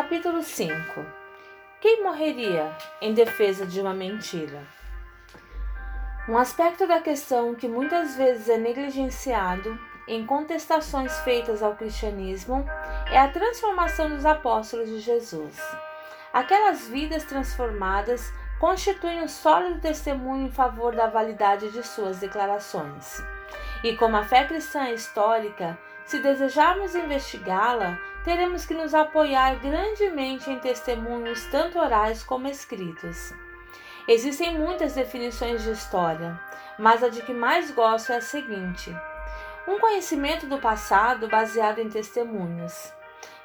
Capítulo 5 Quem morreria em defesa de uma mentira? Um aspecto da questão que muitas vezes é negligenciado em contestações feitas ao cristianismo é a transformação dos apóstolos de Jesus. Aquelas vidas transformadas constituem um sólido testemunho em favor da validade de suas declarações. E como a fé cristã é histórica, se desejarmos investigá-la, teremos que nos apoiar grandemente em testemunhos tanto orais como escritos. Existem muitas definições de história, mas a de que mais gosto é a seguinte: um conhecimento do passado baseado em testemunhos.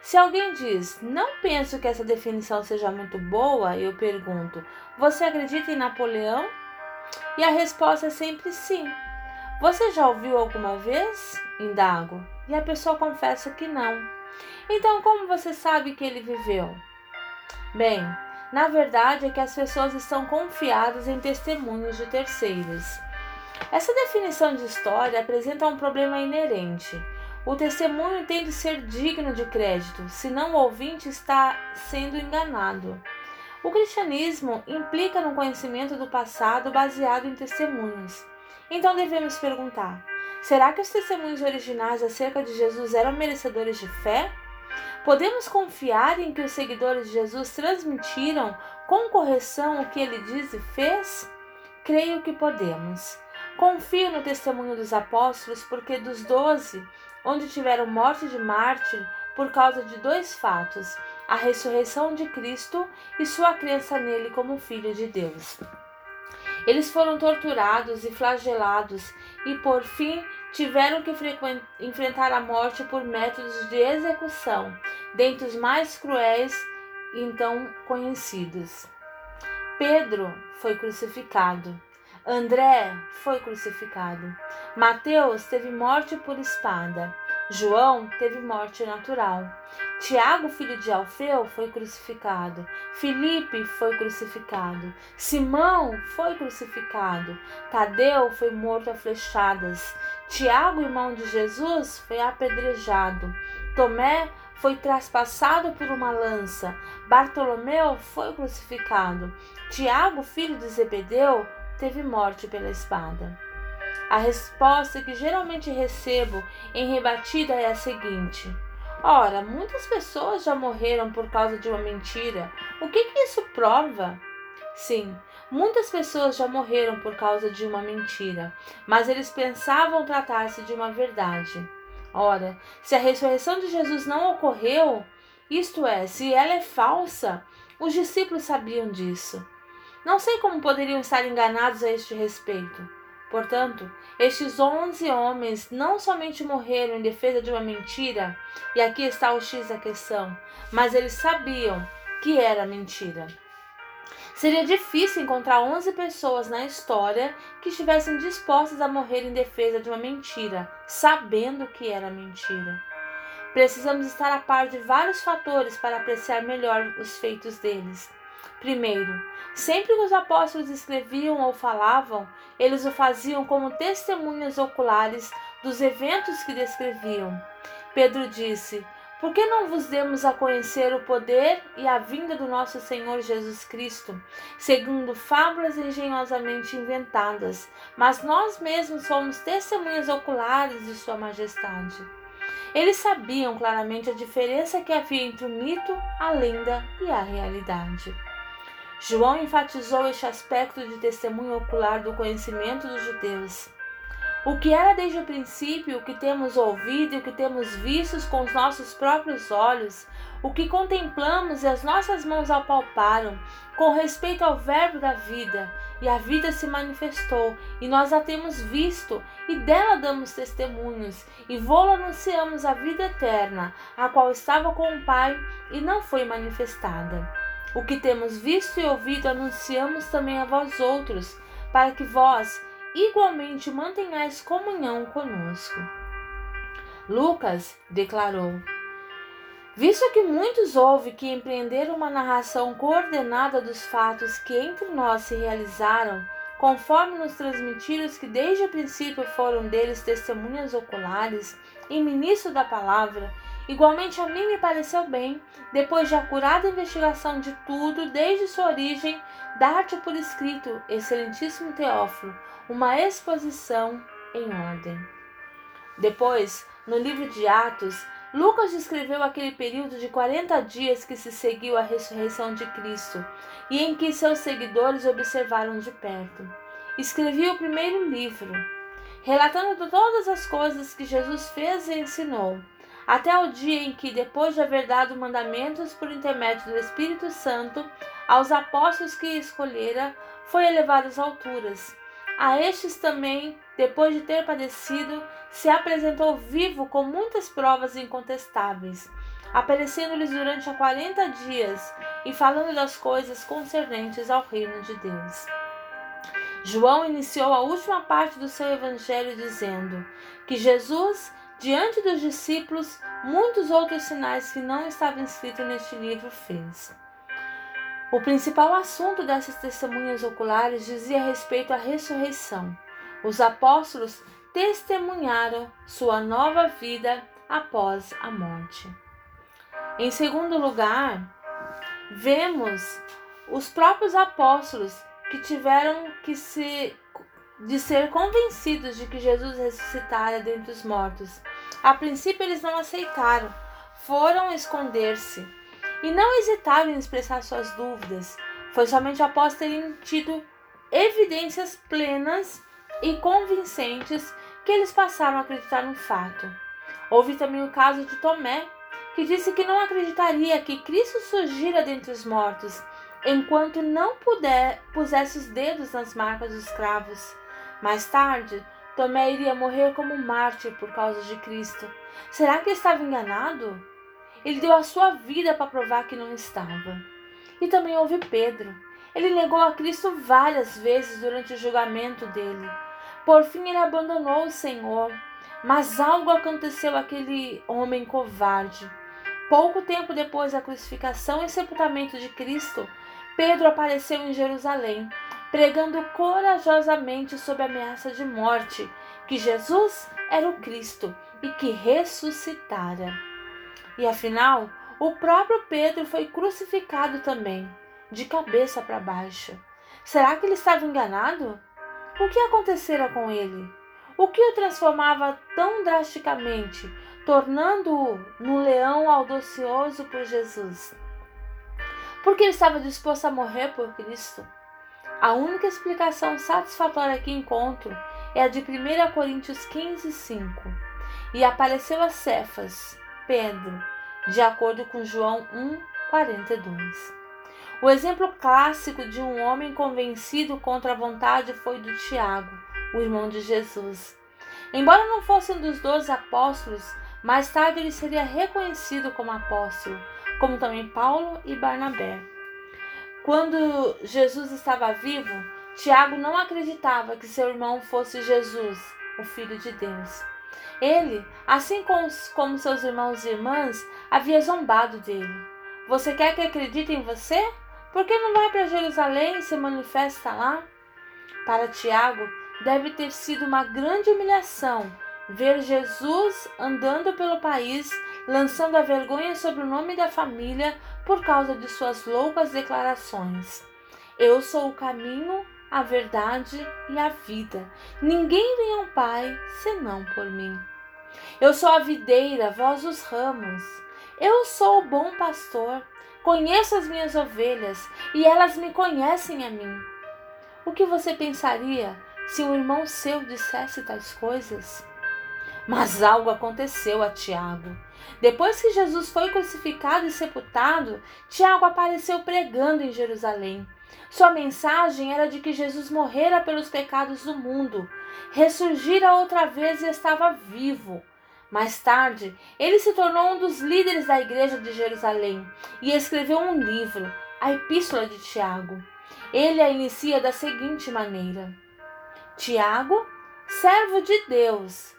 Se alguém diz, não penso que essa definição seja muito boa, eu pergunto, você acredita em Napoleão? E a resposta é sempre sim. Você já ouviu alguma vez? Indago. E a pessoa confessa que não. Então, como você sabe que ele viveu? Bem, na verdade é que as pessoas estão confiadas em testemunhos de terceiros. Essa definição de história apresenta um problema inerente. O testemunho tem de ser digno de crédito, senão o ouvinte está sendo enganado. O cristianismo implica no conhecimento do passado baseado em testemunhos. Então devemos perguntar: será que os testemunhos originais acerca de Jesus eram merecedores de fé? Podemos confiar em que os seguidores de Jesus transmitiram com correção o que ele diz e fez? Creio que podemos. Confio no testemunho dos apóstolos, porque dos doze, onde tiveram morte de mártir por causa de dois fatos: a ressurreição de Cristo e sua crença nele como Filho de Deus. Eles foram torturados e flagelados e, por fim, tiveram que enfrentar a morte por métodos de execução, dentre os mais cruéis então conhecidos. Pedro foi crucificado. André foi crucificado. Mateus teve morte por espada. João teve morte natural. Tiago, filho de Alfeu, foi crucificado. Filipe foi crucificado. Simão foi crucificado. Tadeu foi morto a flechadas. Tiago, irmão de Jesus, foi apedrejado. Tomé foi traspassado por uma lança. Bartolomeu foi crucificado. Tiago, filho de Zebedeu, teve morte pela espada. A resposta que geralmente recebo em rebatida é a seguinte: Ora, muitas pessoas já morreram por causa de uma mentira. O que, que isso prova? Sim, muitas pessoas já morreram por causa de uma mentira, mas eles pensavam tratar-se de uma verdade. Ora, se a ressurreição de Jesus não ocorreu, isto é, se ela é falsa, os discípulos sabiam disso. Não sei como poderiam estar enganados a este respeito. Portanto, estes onze homens não somente morreram em defesa de uma mentira, e aqui está o X da questão, mas eles sabiam que era mentira. Seria difícil encontrar 11 pessoas na história que estivessem dispostas a morrer em defesa de uma mentira, sabendo que era mentira. Precisamos estar a par de vários fatores para apreciar melhor os feitos deles. Primeiro, sempre que os apóstolos escreviam ou falavam, eles o faziam como testemunhas oculares dos eventos que descreviam. Pedro disse: Por que não vos demos a conhecer o poder e a vinda do nosso Senhor Jesus Cristo, segundo fábulas engenhosamente inventadas, mas nós mesmos somos testemunhas oculares de Sua Majestade? Eles sabiam claramente a diferença que havia entre o mito, a lenda e a realidade. João enfatizou este aspecto de testemunho ocular do conhecimento dos judeus. O que era desde o princípio, o que temos ouvido e o que temos visto com os nossos próprios olhos, o que contemplamos e as nossas mãos apalparam, com respeito ao Verbo da vida, e a vida se manifestou, e nós a temos visto, e dela damos testemunhos, e vô anunciamos a vida eterna, a qual estava com o Pai e não foi manifestada. O que temos visto e ouvido anunciamos também a vós outros, para que vós igualmente mantenhais comunhão conosco. Lucas declarou: Visto que muitos houve que empreenderam uma narração coordenada dos fatos que entre nós se realizaram, conforme nos transmitiram os que desde o princípio foram deles testemunhas oculares e ministros da palavra, Igualmente a mim me pareceu bem, depois de acurada investigação de tudo, desde sua origem, dar-te por escrito, excelentíssimo Teófilo, uma exposição em ordem. Depois, no livro de Atos, Lucas descreveu aquele período de 40 dias que se seguiu à ressurreição de Cristo e em que seus seguidores observaram de perto. Escreveu o primeiro livro, relatando todas as coisas que Jesus fez e ensinou até o dia em que, depois de haver dado mandamentos por intermédio do Espírito Santo aos apóstolos que escolhera, foi elevado às alturas. A estes também, depois de ter padecido, se apresentou vivo com muitas provas incontestáveis, aparecendo-lhes durante a quarenta dias e falando das coisas concernentes ao reino de Deus. João iniciou a última parte do seu evangelho dizendo que Jesus Diante dos discípulos, muitos outros sinais que não estavam escritos neste livro fez. O principal assunto dessas testemunhas oculares dizia respeito à ressurreição. Os apóstolos testemunharam sua nova vida após a morte. Em segundo lugar, vemos os próprios apóstolos que tiveram que se de ser convencidos de que Jesus ressuscitara dentre os mortos. A princípio eles não aceitaram, foram esconder-se e não hesitaram em expressar suas dúvidas. Foi somente após terem tido evidências plenas e convincentes que eles passaram a acreditar no fato. Houve também o caso de Tomé, que disse que não acreditaria que Cristo surgira dentre os mortos, enquanto não puder pusesse os dedos nas marcas dos cravos. Mais tarde, Tomé iria morrer como mártir por causa de Cristo. Será que estava enganado? Ele deu a sua vida para provar que não estava. E também houve Pedro. Ele negou a Cristo várias vezes durante o julgamento dele. Por fim, ele abandonou o Senhor. Mas algo aconteceu àquele homem covarde. Pouco tempo depois da crucificação e sepultamento de Cristo, Pedro apareceu em Jerusalém pregando corajosamente sob ameaça de morte que Jesus era o Cristo e que ressuscitara. E afinal, o próprio Pedro foi crucificado também, de cabeça para baixo. Será que ele estava enganado? O que acontecera com ele? O que o transformava tão drasticamente, tornando-o no leão audacioso por Jesus? Porque ele estava disposto a morrer por Cristo. A única explicação satisfatória que encontro é a de 1 Coríntios 15, 5. E apareceu a Cefas, Pedro, de acordo com João 1, 42. O exemplo clássico de um homem convencido contra a vontade foi do Tiago, o irmão de Jesus. Embora não fosse um dos doze apóstolos, mais tarde ele seria reconhecido como apóstolo, como também Paulo e Barnabé. Quando Jesus estava vivo, Tiago não acreditava que seu irmão fosse Jesus, o Filho de Deus. Ele, assim como seus irmãos e irmãs, havia zombado dele. Você quer que acredite em você? Por que não vai para Jerusalém e se manifesta lá? Para Tiago, deve ter sido uma grande humilhação ver Jesus andando pelo país, lançando a vergonha sobre o nome da família por causa de suas loucas declarações. Eu sou o caminho, a verdade e a vida. Ninguém vem ao Pai senão por mim. Eu sou a videira, vós os ramos. Eu sou o bom pastor. Conheço as minhas ovelhas e elas me conhecem a mim. O que você pensaria se um irmão seu dissesse tais coisas? Mas algo aconteceu a Tiago. Depois que Jesus foi crucificado e sepultado, Tiago apareceu pregando em Jerusalém. Sua mensagem era de que Jesus morrera pelos pecados do mundo, ressurgira outra vez e estava vivo. Mais tarde, ele se tornou um dos líderes da igreja de Jerusalém e escreveu um livro, a Epístola de Tiago. Ele a inicia da seguinte maneira: Tiago, servo de Deus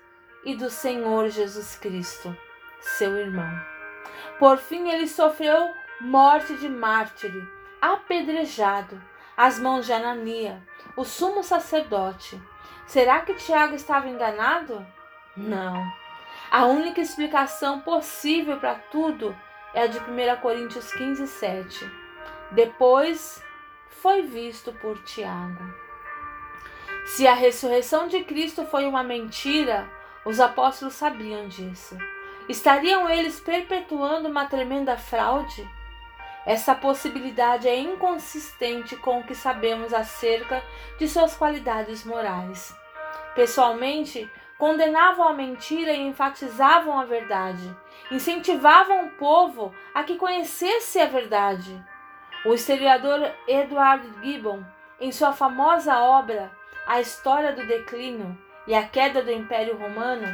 e do Senhor Jesus Cristo, seu irmão. Por fim, ele sofreu morte de mártire, apedrejado, às mãos de Anania, o sumo sacerdote. Será que Tiago estava enganado? Não. A única explicação possível para tudo é a de 1 Coríntios 15, 7. Depois foi visto por Tiago. Se a ressurreição de Cristo foi uma mentira, os apóstolos sabiam disso. Estariam eles perpetuando uma tremenda fraude? Essa possibilidade é inconsistente com o que sabemos acerca de suas qualidades morais. Pessoalmente, condenavam a mentira e enfatizavam a verdade. Incentivavam o povo a que conhecesse a verdade. O historiador Edward Gibbon, em sua famosa obra A História do Declínio e a Queda do Império Romano,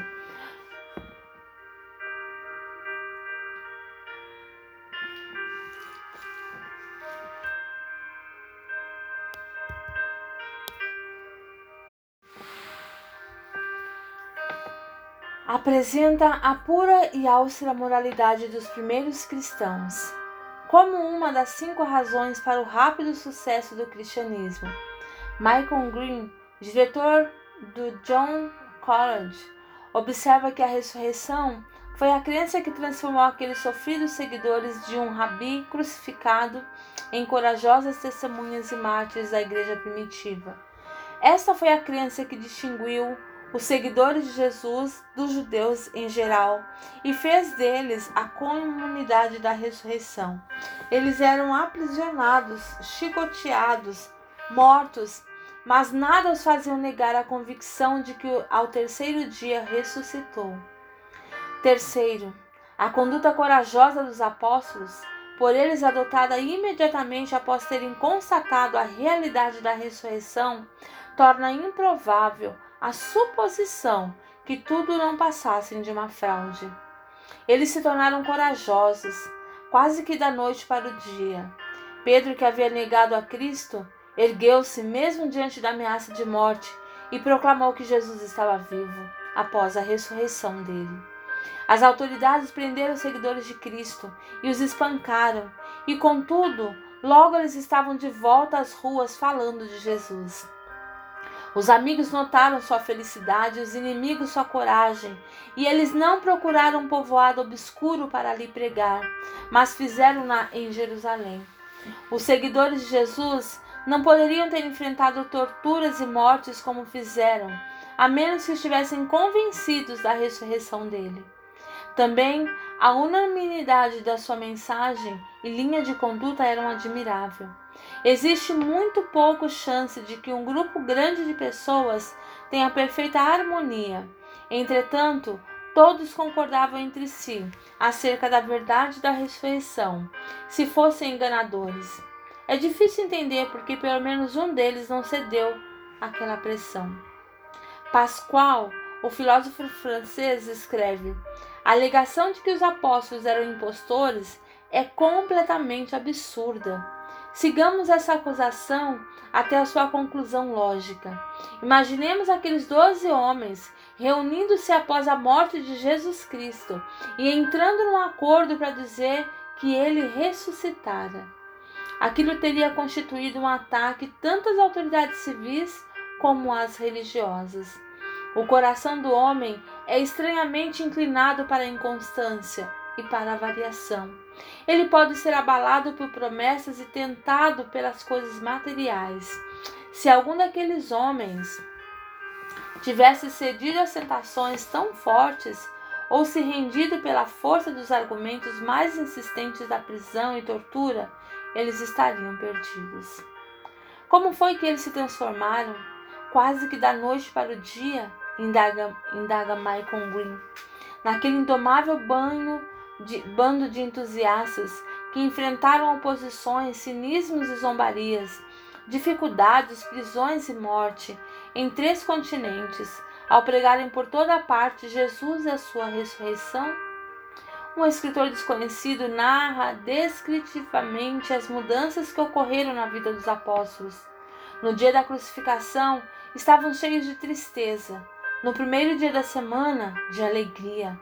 apresenta a pura e austera moralidade dos primeiros cristãos como uma das cinco razões para o rápido sucesso do cristianismo. Michael Green, diretor do John College, observa que a ressurreição foi a crença que transformou aqueles sofridos seguidores de um rabi crucificado em corajosas testemunhas e mártires da igreja primitiva. Esta foi a crença que distinguiu os seguidores de Jesus dos judeus em geral e fez deles a comunidade da ressurreição. Eles eram aprisionados, chicoteados, mortos, mas nada os fazia negar a convicção de que ao terceiro dia ressuscitou. Terceiro, a conduta corajosa dos apóstolos, por eles adotada imediatamente após terem constatado a realidade da ressurreição, torna improvável a suposição que tudo não passasse de uma fraude. Eles se tornaram corajosos, quase que da noite para o dia. Pedro, que havia negado a Cristo, ergueu-se mesmo diante da ameaça de morte e proclamou que Jesus estava vivo após a ressurreição dele. As autoridades prenderam os seguidores de Cristo e os espancaram, e contudo, logo eles estavam de volta às ruas falando de Jesus. Os amigos notaram sua felicidade, os inimigos sua coragem, e eles não procuraram um povoado obscuro para ali pregar, mas fizeram-na em Jerusalém. Os seguidores de Jesus não poderiam ter enfrentado torturas e mortes como fizeram, a menos que estivessem convencidos da ressurreição dele. Também a unanimidade da sua mensagem e linha de conduta eram admirável. Existe muito pouco chance de que um grupo grande de pessoas tenha perfeita harmonia. Entretanto, todos concordavam entre si acerca da verdade da ressurreição, se fossem enganadores. É difícil entender porque pelo menos um deles não cedeu àquela pressão. Pascoal, o filósofo francês, escreve: a alegação de que os apóstolos eram impostores é completamente absurda. Sigamos essa acusação até a sua conclusão lógica. Imaginemos aqueles doze homens reunindo-se após a morte de Jesus Cristo e entrando num acordo para dizer que ele ressuscitara. Aquilo teria constituído um ataque tanto às autoridades civis como às religiosas. O coração do homem é estranhamente inclinado para a inconstância e para a variação. Ele pode ser abalado por promessas e tentado pelas coisas materiais. Se algum daqueles homens tivesse cedido às tentações tão fortes, ou se rendido pela força dos argumentos mais insistentes da prisão e tortura, eles estariam perdidos. Como foi que eles se transformaram, quase que da noite para o dia, indaga, indaga Michael Green, naquele indomável banho de, bando de entusiastas que enfrentaram oposições, cinismos e zombarias, dificuldades, prisões e morte em três continentes, ao pregarem por toda parte Jesus e a sua ressurreição? Um escritor desconhecido narra descritivamente as mudanças que ocorreram na vida dos apóstolos. No dia da crucificação, estavam cheios de tristeza. No primeiro dia da semana, de alegria.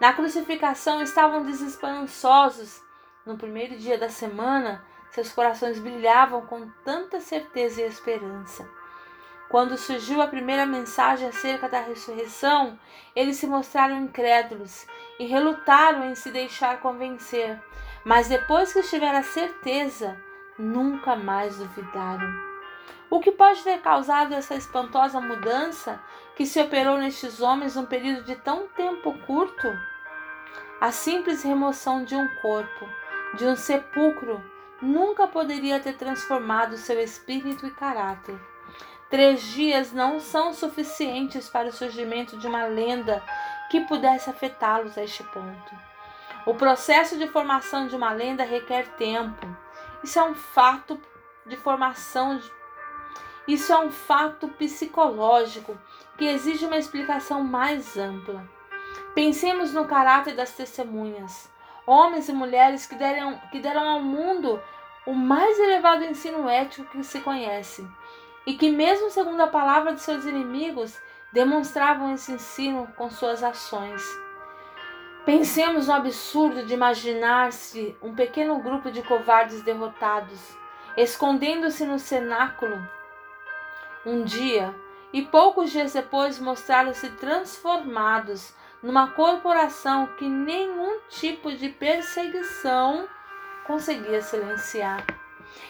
Na crucificação estavam desesperançosos. No primeiro dia da semana, seus corações brilhavam com tanta certeza e esperança. Quando surgiu a primeira mensagem acerca da ressurreição, eles se mostraram incrédulos e relutaram em se deixar convencer. Mas depois que tiveram a certeza, nunca mais duvidaram. O que pode ter causado essa espantosa mudança que se operou nestes homens num período de tão tempo curto? A simples remoção de um corpo, de um sepulcro, nunca poderia ter transformado seu espírito e caráter. Três dias não são suficientes para o surgimento de uma lenda que pudesse afetá-los a este ponto. O processo de formação de uma lenda requer tempo. Isso é um fato de formação, isso é um fato psicológico que exige uma explicação mais ampla. Pensemos no caráter das testemunhas, homens e mulheres que deram, que deram ao mundo o mais elevado ensino ético que se conhece e que, mesmo segundo a palavra de seus inimigos, demonstravam esse ensino com suas ações. Pensemos no absurdo de imaginar-se um pequeno grupo de covardes derrotados, escondendo-se no cenáculo um dia e poucos dias depois mostraram-se transformados numa corporação que nenhum tipo de perseguição conseguia silenciar.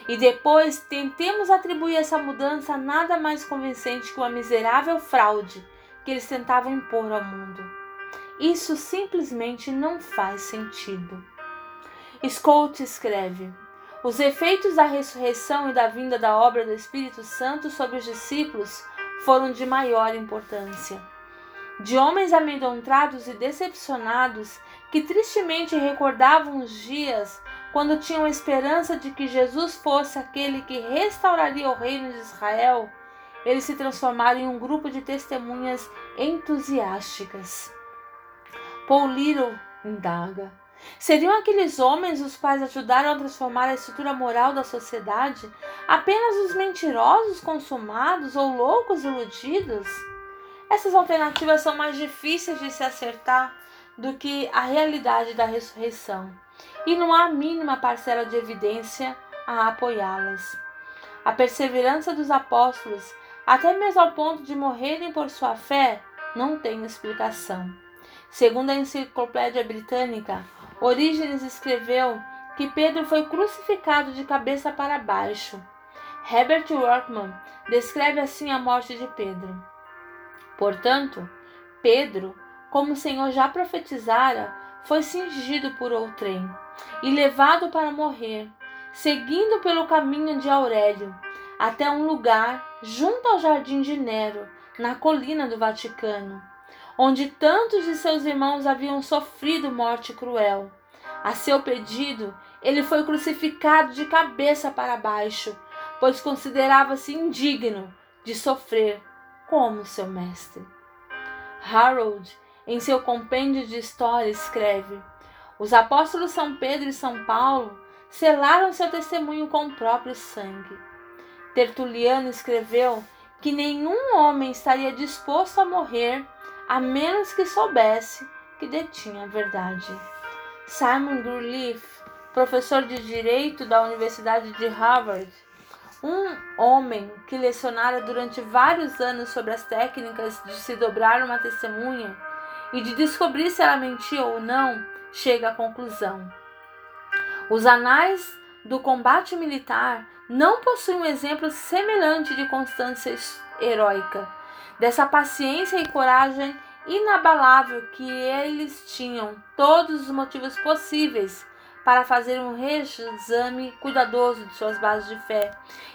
E depois tentemos atribuir essa mudança a nada mais convincente que uma miserável fraude que eles tentavam impor ao mundo. Isso simplesmente não faz sentido. Scott escreve: Os efeitos da ressurreição e da vinda da obra do Espírito Santo sobre os discípulos foram de maior importância. De homens amedrontados e decepcionados que tristemente recordavam os dias quando tinham esperança de que Jesus fosse aquele que restauraria o reino de Israel, eles se transformaram em um grupo de testemunhas entusiásticas. Paul Little indaga: seriam aqueles homens os quais ajudaram a transformar a estrutura moral da sociedade apenas os mentirosos consumados ou loucos iludidos? Essas alternativas são mais difíceis de se acertar do que a realidade da ressurreição e não há a mínima parcela de evidência a apoiá-las. A perseverança dos apóstolos, até mesmo ao ponto de morrerem por sua fé, não tem explicação. Segundo a Enciclopédia Britânica, Orígenes escreveu que Pedro foi crucificado de cabeça para baixo. Herbert Workman descreve assim a morte de Pedro. Portanto, Pedro, como o Senhor já profetizara, foi cingido por outrem e levado para morrer, seguindo pelo caminho de Aurélio, até um lugar junto ao jardim de Nero, na colina do Vaticano, onde tantos de seus irmãos haviam sofrido morte cruel. A seu pedido, ele foi crucificado de cabeça para baixo, pois considerava-se indigno de sofrer como seu mestre. Harold em seu compêndio de história, escreve: Os apóstolos São Pedro e São Paulo selaram seu testemunho com o próprio sangue. Tertuliano escreveu que nenhum homem estaria disposto a morrer a menos que soubesse que detinha a verdade. Simon Greenleaf, professor de direito da Universidade de Harvard, um homem que lecionara durante vários anos sobre as técnicas de se dobrar uma testemunha, e de descobrir se ela mentia ou não, chega à conclusão. Os anais do combate militar não possuem um exemplo semelhante de constância heróica, dessa paciência e coragem inabalável que eles tinham todos os motivos possíveis para fazer um reexame cuidadoso de suas bases de fé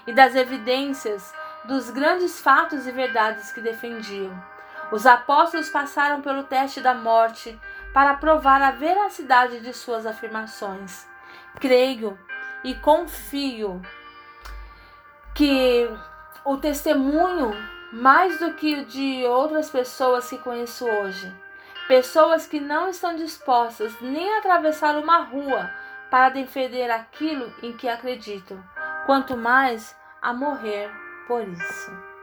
e das evidências dos grandes fatos e verdades que defendiam. Os apóstolos passaram pelo teste da morte para provar a veracidade de suas afirmações. Creio e confio que o testemunho, mais do que o de outras pessoas que conheço hoje, pessoas que não estão dispostas nem a atravessar uma rua para defender aquilo em que acreditam, quanto mais a morrer por isso.